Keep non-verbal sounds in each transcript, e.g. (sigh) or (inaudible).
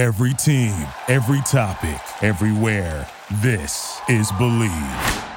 Every team, every topic, everywhere. This is Bleav.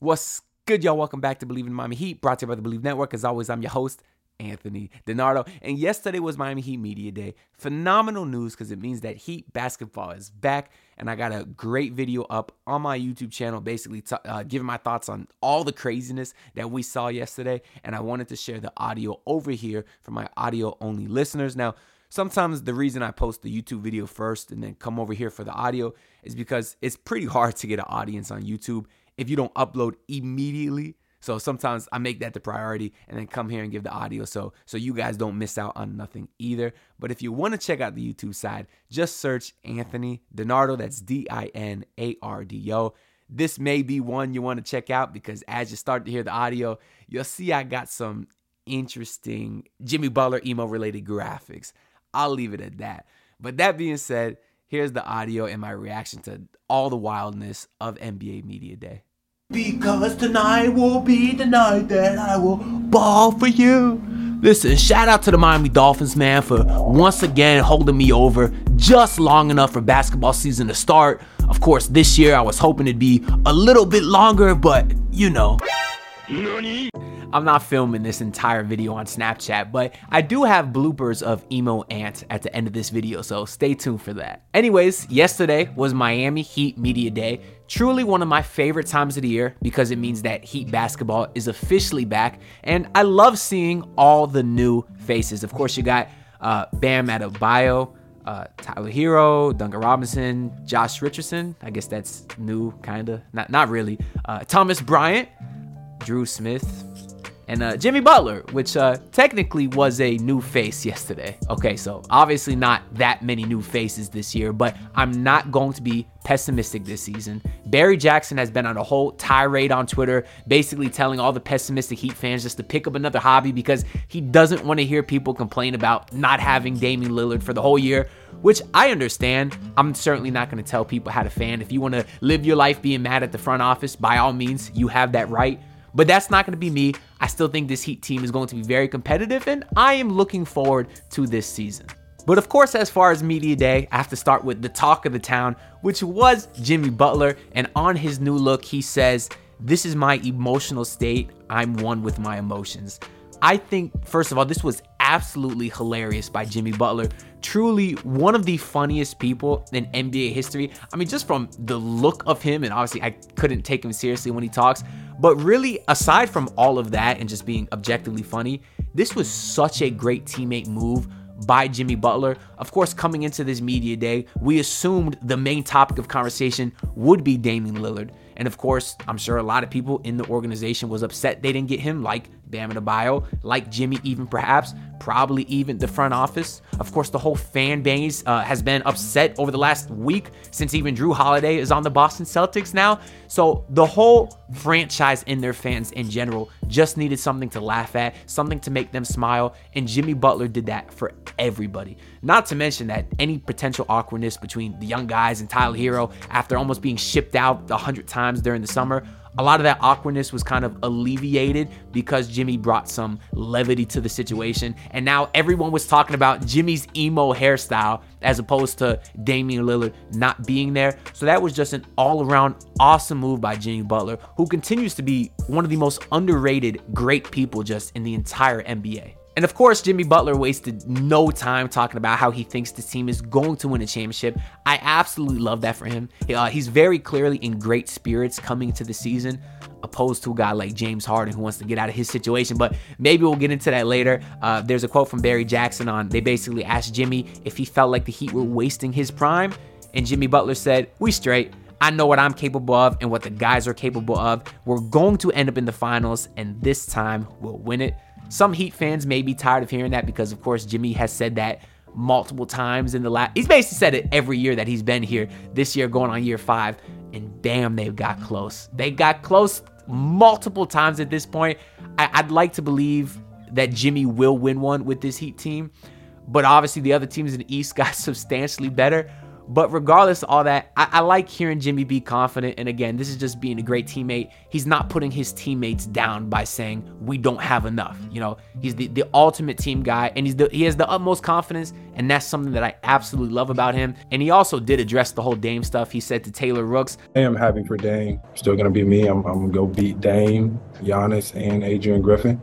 What's good, y'all? Welcome back to Bleav in Miami Heat, brought to you by the Bleav Network. As always, I'm your host, Anthony DiNardo. And yesterday was Miami Heat Media Day. Phenomenal news because it means that Heat basketball is back. And I got a great video up on my YouTube channel, basically t- uh, giving my thoughts on all the craziness that we saw yesterday. And I wanted to share the audio over here for my audio only listeners. Now, sometimes the reason I post the YouTube video first and then come over here for the audio is because it's pretty hard to get an audience on YouTube if you don't upload immediately. So sometimes I make that the priority and then come here and give the audio so so you guys don't miss out on nothing either. But if you want to check out the YouTube side, just search Anthony DiNardo. That's D I N A R D O. This may be one you want to check out because as you start to hear the audio, you'll see I got some interesting Jimmy Butler emo related graphics. I'll leave it at that. But that being said, here's the audio and my reaction to all the wildness of NBA Media Day. Because tonight will be the night that I will ball for you. Listen, shout out to the Miami Dolphins, man, for once again holding me over just long enough for basketball season to start. Of course, this year I was hoping it'd be a little bit longer, but you know. I'm not filming this entire video on Snapchat, but I do have bloopers of Emo Ant at the end of this video, so stay tuned for that. Anyways, yesterday was Miami Heat Media Day. Truly one of my favorite times of the year because it means that Heat basketball is officially back, and I love seeing all the new faces. Of course, you got uh, Bam Adebayo, uh, Tyler Herro, Duncan Robinson, Josh Richardson. I guess that's new, kinda. Not not really. Uh, Thomas Bryant, Dru Smith, and uh, Jimmy Butler, which uh, technically was a new face yesterday. Okay, so obviously not that many new faces this year, but I'm not going to be pessimistic this season. Barry Jackson has been on a whole tirade on Twitter, basically telling all the pessimistic Heat fans just to pick up another hobby because he doesn't want to hear people complain about not having Damian Lillard for the whole year which I understand. I'm certainly not going to tell people how to fan. If you want to live your life being mad at the front office, by all means, you have that right. But that's not going to be me. I still think this Heat team is going to be very competitive, and I am looking forward to this season. But of course, as far as media day, I have to start with the talk of the town, which was Jimmy Butler. And on his new look, he says, This is my emotional state. I'm one with my emotions. I think, first of all, this was absolutely hilarious by Jimmy Butler. Truly one of the funniest people in NBA history. I mean, just from the look of him, and obviously I couldn't take him seriously when he talks, but really, aside from all of that and just being objectively funny, this was such a great teammate move by Jimmy Butler. Of course, coming into this media day, we assumed the main topic of conversation would be Damian Lillard. And of course, I'm sure a lot of people in the organization was upset they didn't get him, like Bam Adebayo, like Jimmy, even perhaps, probably even the front office. Of course, the whole fan base uh, has been upset over the last week since even Jrue Holiday is on the Boston Celtics now. So the whole franchise and their fans in general just needed something to laugh at, something to make them smile, and Jimmy Butler did that for everybody. Not to mention that any potential awkwardness between the young guys and Tyler Herro after almost being shipped out a hundred times during the summer a lot of that awkwardness was kind of alleviated because Jimmy brought some levity to the situation. And now everyone was talking about Jimmy's emo hairstyle as opposed to Damian Lillard not being there. So that was just an all around awesome move by Jimmy Butler, who continues to be one of the most underrated great people just in the entire NBA. And of course, Jimmy Butler wasted no time talking about how he thinks the team is going to win a championship. I absolutely love that for him. Uh, he's very clearly in great spirits coming into the season, opposed to a guy like James Harden who wants to get out of his situation. But maybe we'll get into that later. Uh, there's a quote from Barry Jackson on they basically asked Jimmy if he felt like the Heat were wasting his prime. And Jimmy Butler said, We straight. I know what I'm capable of and what the guys are capable of. We're going to end up in the finals, and this time we'll win it. Some Heat fans may be tired of hearing that because, of course, Jimmy has said that multiple times in the last. He's basically said it every year that he's been here. This year, going on year five, and damn, they've got close. They got close multiple times at this point. I- would like to believe that Jimmy will win one with this Heat team, but obviously the other teams in the East (laughs) got substantially better. But regardless of all that, I, I, like hearing Jimmy be confident. And again, this is just being a great teammate. He's not putting his teammates down by saying we don't have enough. You know, he's the, the ultimate team guy, and he's the, he has the utmost confidence, and that's something that I absolutely love about him. And he also did address the whole Dame stuff. He said to Taylor Rooks, "I am happy for Dame. Still gonna be me. I'm, I'm gonna go beat Dame, Giannis, and Adrian Griffin."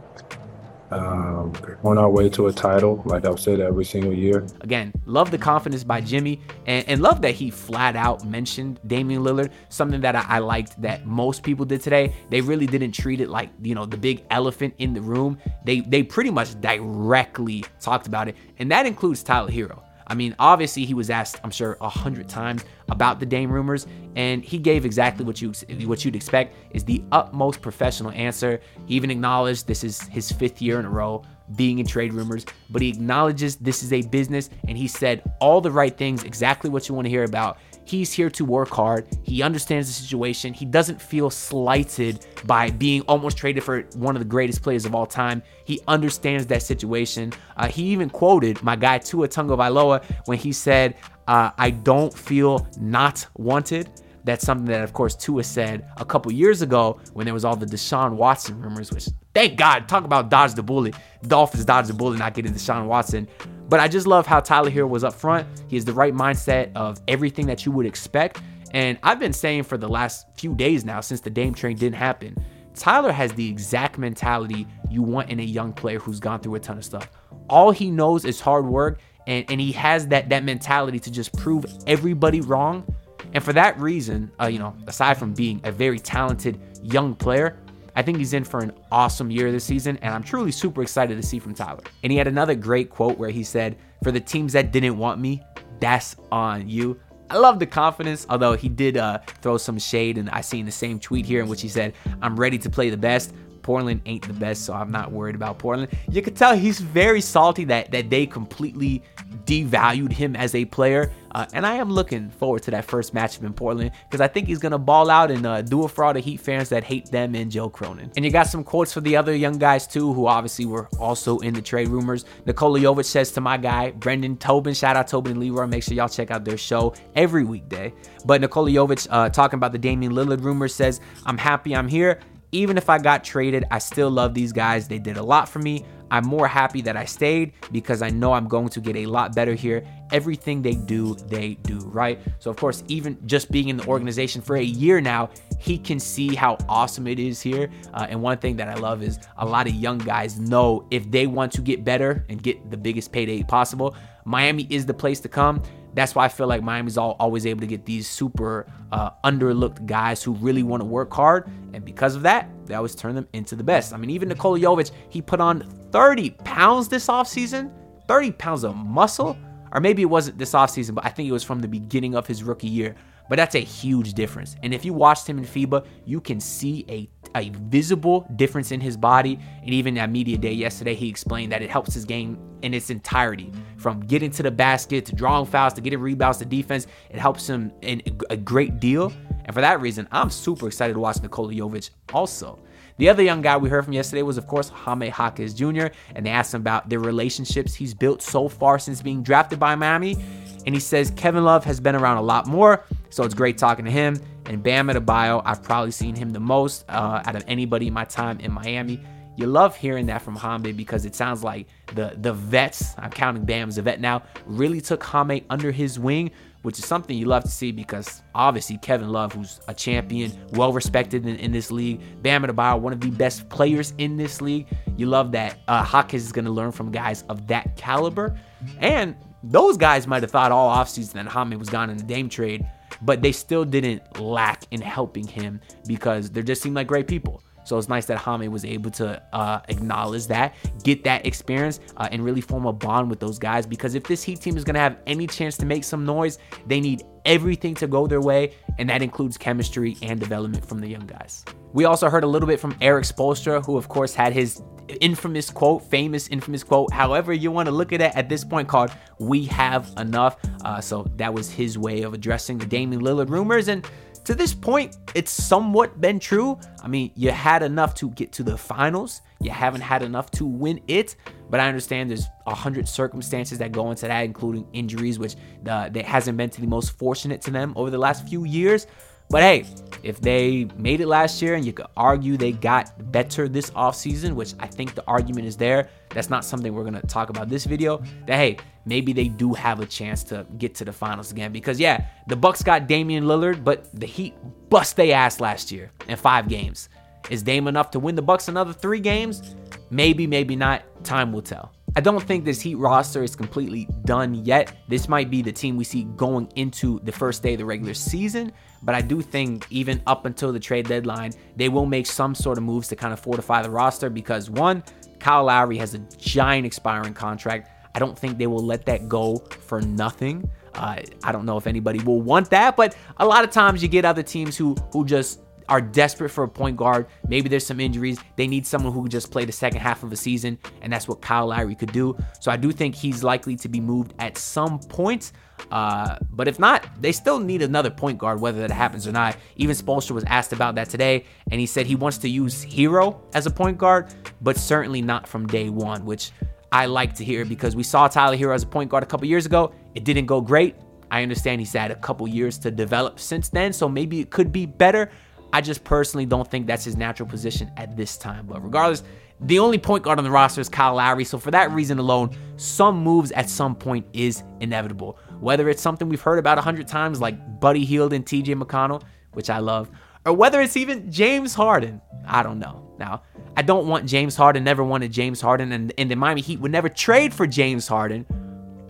Um, on our way to a title, like I've said every single year. Again, love the confidence by Jimmy and, and love that he flat out mentioned Damian Lillard, something that I, I, liked that most people did today. They really didn't treat it like, you know, the big elephant in the room. They they pretty much directly talked about it, and that includes Tyler Herro. I mean, obviously he was asked, I'm sure, a hundred times about the Dame rumors, and he gave exactly what you what you'd expect is the utmost professional answer. He even acknowledged this is his fifth year in a row being in trade rumors, but he acknowledges this is a business, and he said all the right things, exactly what you want to hear about. He's here to work hard. He understands the situation. He doesn't feel slighted by being almost traded for one of the greatest players of all time. He understands that situation. Uh, he even quoted my guy Tua Tagovailoa when he said, uh, "I don't feel not wanted." That's something that, of course, Tua said a couple years ago when there was all the Deshaun Watson rumors, which thank God, talk about dodge the bullet. Dolphins dodge the bullet, not getting Deshaun Watson. But I just love how Tyler Herro was up front. He has the right mindset of everything that you would expect. And I've been saying for the last few days now, since the Dame train didn't happen, Tyler has the exact mentality you want in a young player who's gone through a ton of stuff. All he knows is hard work, and, and he has that that mentality to just prove everybody wrong. And for that reason, uh, you know, aside from being a very talented young player, I think he's in for an awesome year this season, and I'm truly super excited to see from Tyler. And he had another great quote where he said, For the teams that didn't want me, that's on you. I love the confidence, although he did uh, throw some shade, and I seen the same tweet here in which he said, I'm ready to play the best. Portland ain't the best, so I'm not worried about Portland. You can tell he's very salty that that they completely devalued him as a player. Uh, and I am looking forward to that first matchup in Portland because I think he's to ball out and uh, do it for all the Heat fans that hate them and Joe Cronin. And you got some quotes for the other young guys too, who obviously were also in the trade rumors. Nikola Jovic says to my guy, Brendan Tobin, shout out Tobin and Leroy. Make sure y'all check out their show every weekday. But Nikola Jovic, uh, talking about the Damian Lillard rumor says, I'm happy I'm here. Even if I got traded, I still love these guys. They did a lot for me. I'm more happy that I stayed because I know I'm going to get a lot better here. Everything they do, they do, right? So, of course, even just being in the organization for a year now, he can see how awesome it is here. Uh, and one thing that I love is a lot of young guys know if they want to get better and get the biggest payday possible, Miami is the place to come. That's why I feel like Miami's all, always able to get these super uh, underlooked guys who really want to work hard. And because of that, they always turn them into the best. I mean, even Nikola Jovic, he put on 30 pounds this offseason, 30 pounds of muscle. Or maybe it wasn't this offseason, but I think it was from the beginning of his rookie year. But that's a huge difference. And if you watched him in FIBA, you can see a, a visible difference in his body. And even at Media Day yesterday, he explained that it helps his game in its entirety from getting to the basket to drawing fouls to getting rebounds to defense. It helps him in a great deal. And for that reason, I'm super excited to watch Nikola Jovic also. The other young guy we heard from yesterday was, of course, Jaime Jaquez Jr., and they asked him about the relationships he's built so far since being drafted by Miami. And he says Kevin Love has been around a lot more, so it's great talking to him. And Bam Adebayo, I've probably seen him the most uh, out of anybody in my time in Miami. You love hearing that from Jaime because it sounds like the the vets, I'm counting Bam as a vet now, really took Jaime under his wing, which is something you love to see because obviously Kevin Love, who's a champion, well respected in, in this league, Bam Adebayo, one of the best players in this league. You love that uh, Hawkins is going to learn from guys of that caliber. And those guys might have thought all offseason that Jaime was gone in the Dame trade, but they still didn't lack in helping him because they just seemed like great people. So it's nice that Jaime was able to uh, acknowledge that, get that experience, uh, and really form a bond with those guys. Because if this Heat team is going to have any chance to make some noise, they need everything to go their way, and that includes chemistry and development from the young guys. We also heard a little bit from Erik Spoelstra, who, of course, had his infamous quote, famous infamous quote, however you want to look at it at this point, called "We have enough." Uh, so that was his way of addressing the Damian Lillard rumors, and to this point, it's somewhat been true. I mean, you had enough to get to the finals. You haven't had enough to win it. But I understand there's a hundred circumstances that go into that, including injuries, which uh, that hasn't been to the most fortunate to them over the last few years. But hey, if they made it last year and you could argue they got better this offseason, which I think the argument is there, that's not something we're going to talk about this video, that hey, maybe they do have a chance to get to the finals again because yeah, the Bucks got Damian Lillard, but the Heat bust they ass last year in 5 games. Is Dame enough to win the Bucks another 3 games? Maybe, maybe not. Time will tell. I don't think this Heat roster is completely done yet. This might be the team we see going into the first day of the regular season, but I do think even up until the trade deadline, they will make some sort of moves to kind of fortify the roster because one, Kyle Lowry has a giant expiring contract. I don't think they will let that go for nothing. Uh, I don't know if anybody will want that, but a lot of times you get other teams who who just are desperate for a point guard. Maybe there's some injuries. They need someone who can just play the second half of a season, and that's what Kyle Lowry could do. So I do think he's likely to be moved at some point. Uh, but if not, they still need another point guard, whether that happens or not. Even Spoelstra was asked about that today, and he said he wants to use Herro as a point guard, but certainly not from day one, which I like to hear because we saw Tyler Herro as a point guard a couple years ago. It didn't go great. I understand he's had a couple years to develop since then, so maybe it could be better. I just personally don't think that's his natural position at this time. But regardless, the only point guard on the roster is Kyle Lowry. So for that reason alone, some moves at some point is inevitable. Whether it's something we've heard about a hundred times, like Buddy Hield and TJ McConnell, which I love, or whether it's even James Harden, I don't know. Now, I don't want James Harden, never wanted James Harden, and, and the Miami Heat would never trade for James Harden.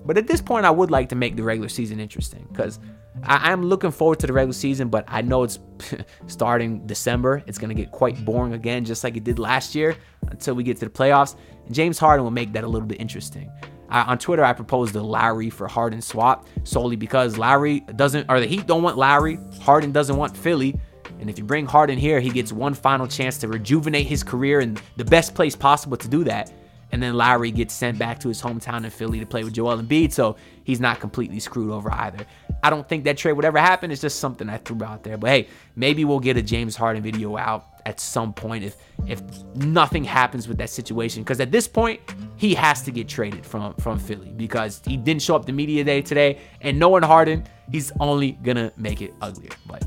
But at this point, I would like to make the regular season interesting because I, am looking forward to the regular season, but I know it's (laughs) starting December. It's going to get quite boring again, just like it did last year until we get to the playoffs. And James Harden will make that a little bit interesting. I, on Twitter, I proposed the Lowry for Harden swap solely because Lowry doesn't, or the Heat don't want Lowry. Harden doesn't want Philly. And if you bring Harden here, he gets one final chance to rejuvenate his career in the best place possible to do that. And then Lowry gets sent back to his hometown in Philly to play with Joel Embiid, so he's not completely screwed over either. I don't think that trade would ever happen. It's just something I threw out there. But hey, maybe we'll get a James Harden video out at some point if if nothing happens with that situation. Because at this point, he has to get traded from from Philly because he didn't show up to media day today. And knowing Harden, he's only gonna make it uglier. But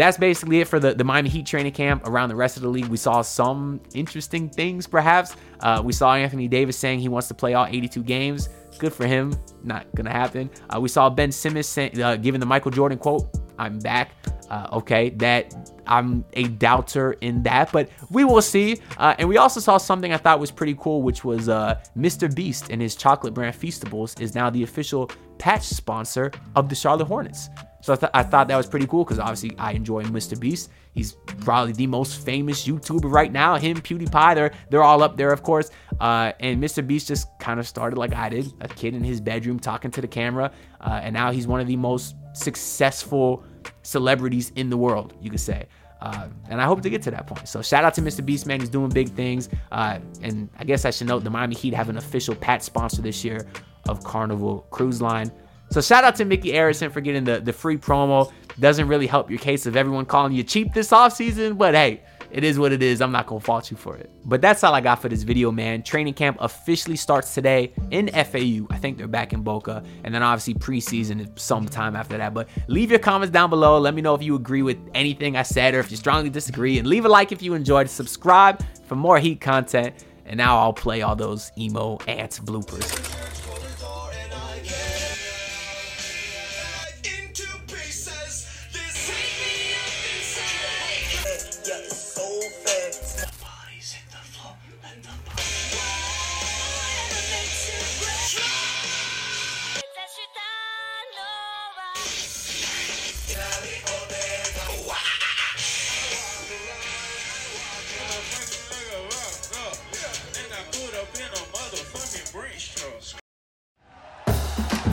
that's basically it for the, the Miami Heat training camp. Around the rest of the league, we saw some interesting things, perhaps. Uh, we saw Anthony Davis saying he wants to play all 82 games. Good for him. Not going to happen. Uh, we saw Ben Simmons say, uh, giving the Michael Jordan quote, I'm back. Uh, okay, that I'm a doubter in that, but we will see. Uh, and we also saw something I thought was pretty cool, which was uh, Mr. Beast and his chocolate brand Feastables is now the official patch sponsor of the Charlotte Hornets. So I, th- I thought that was pretty cool because obviously I enjoy Mr. Beast. He's probably the most famous YouTuber right now. Him, PewDiePie, they're they're all up there, of course. Uh, and Mr. Beast just kind of started like I did, a kid in his bedroom talking to the camera, uh, and now he's one of the most successful celebrities in the world, you could say. Uh, and I hope to get to that point. So shout out to Mr. Beast, man. He's doing big things. Uh, and I guess I should note the Miami Heat have an official pat sponsor this year of Carnival Cruise Line. So shout out to Micky Arison for getting the, the free promo. Doesn't really help your case of everyone calling you cheap this offseason, but hey, it is what it is. I'm not gonna fault you for it. But that's all I got for this video, man. Training camp officially starts today in FAU. I think they're back in Boca, and then obviously preseason is sometime after that. But leave your comments down below. Let me know if you agree with anything I said or if you strongly disagree, and leave a like if you enjoyed. Subscribe for more Heat content. And now I'll play all those emo ants bloopers.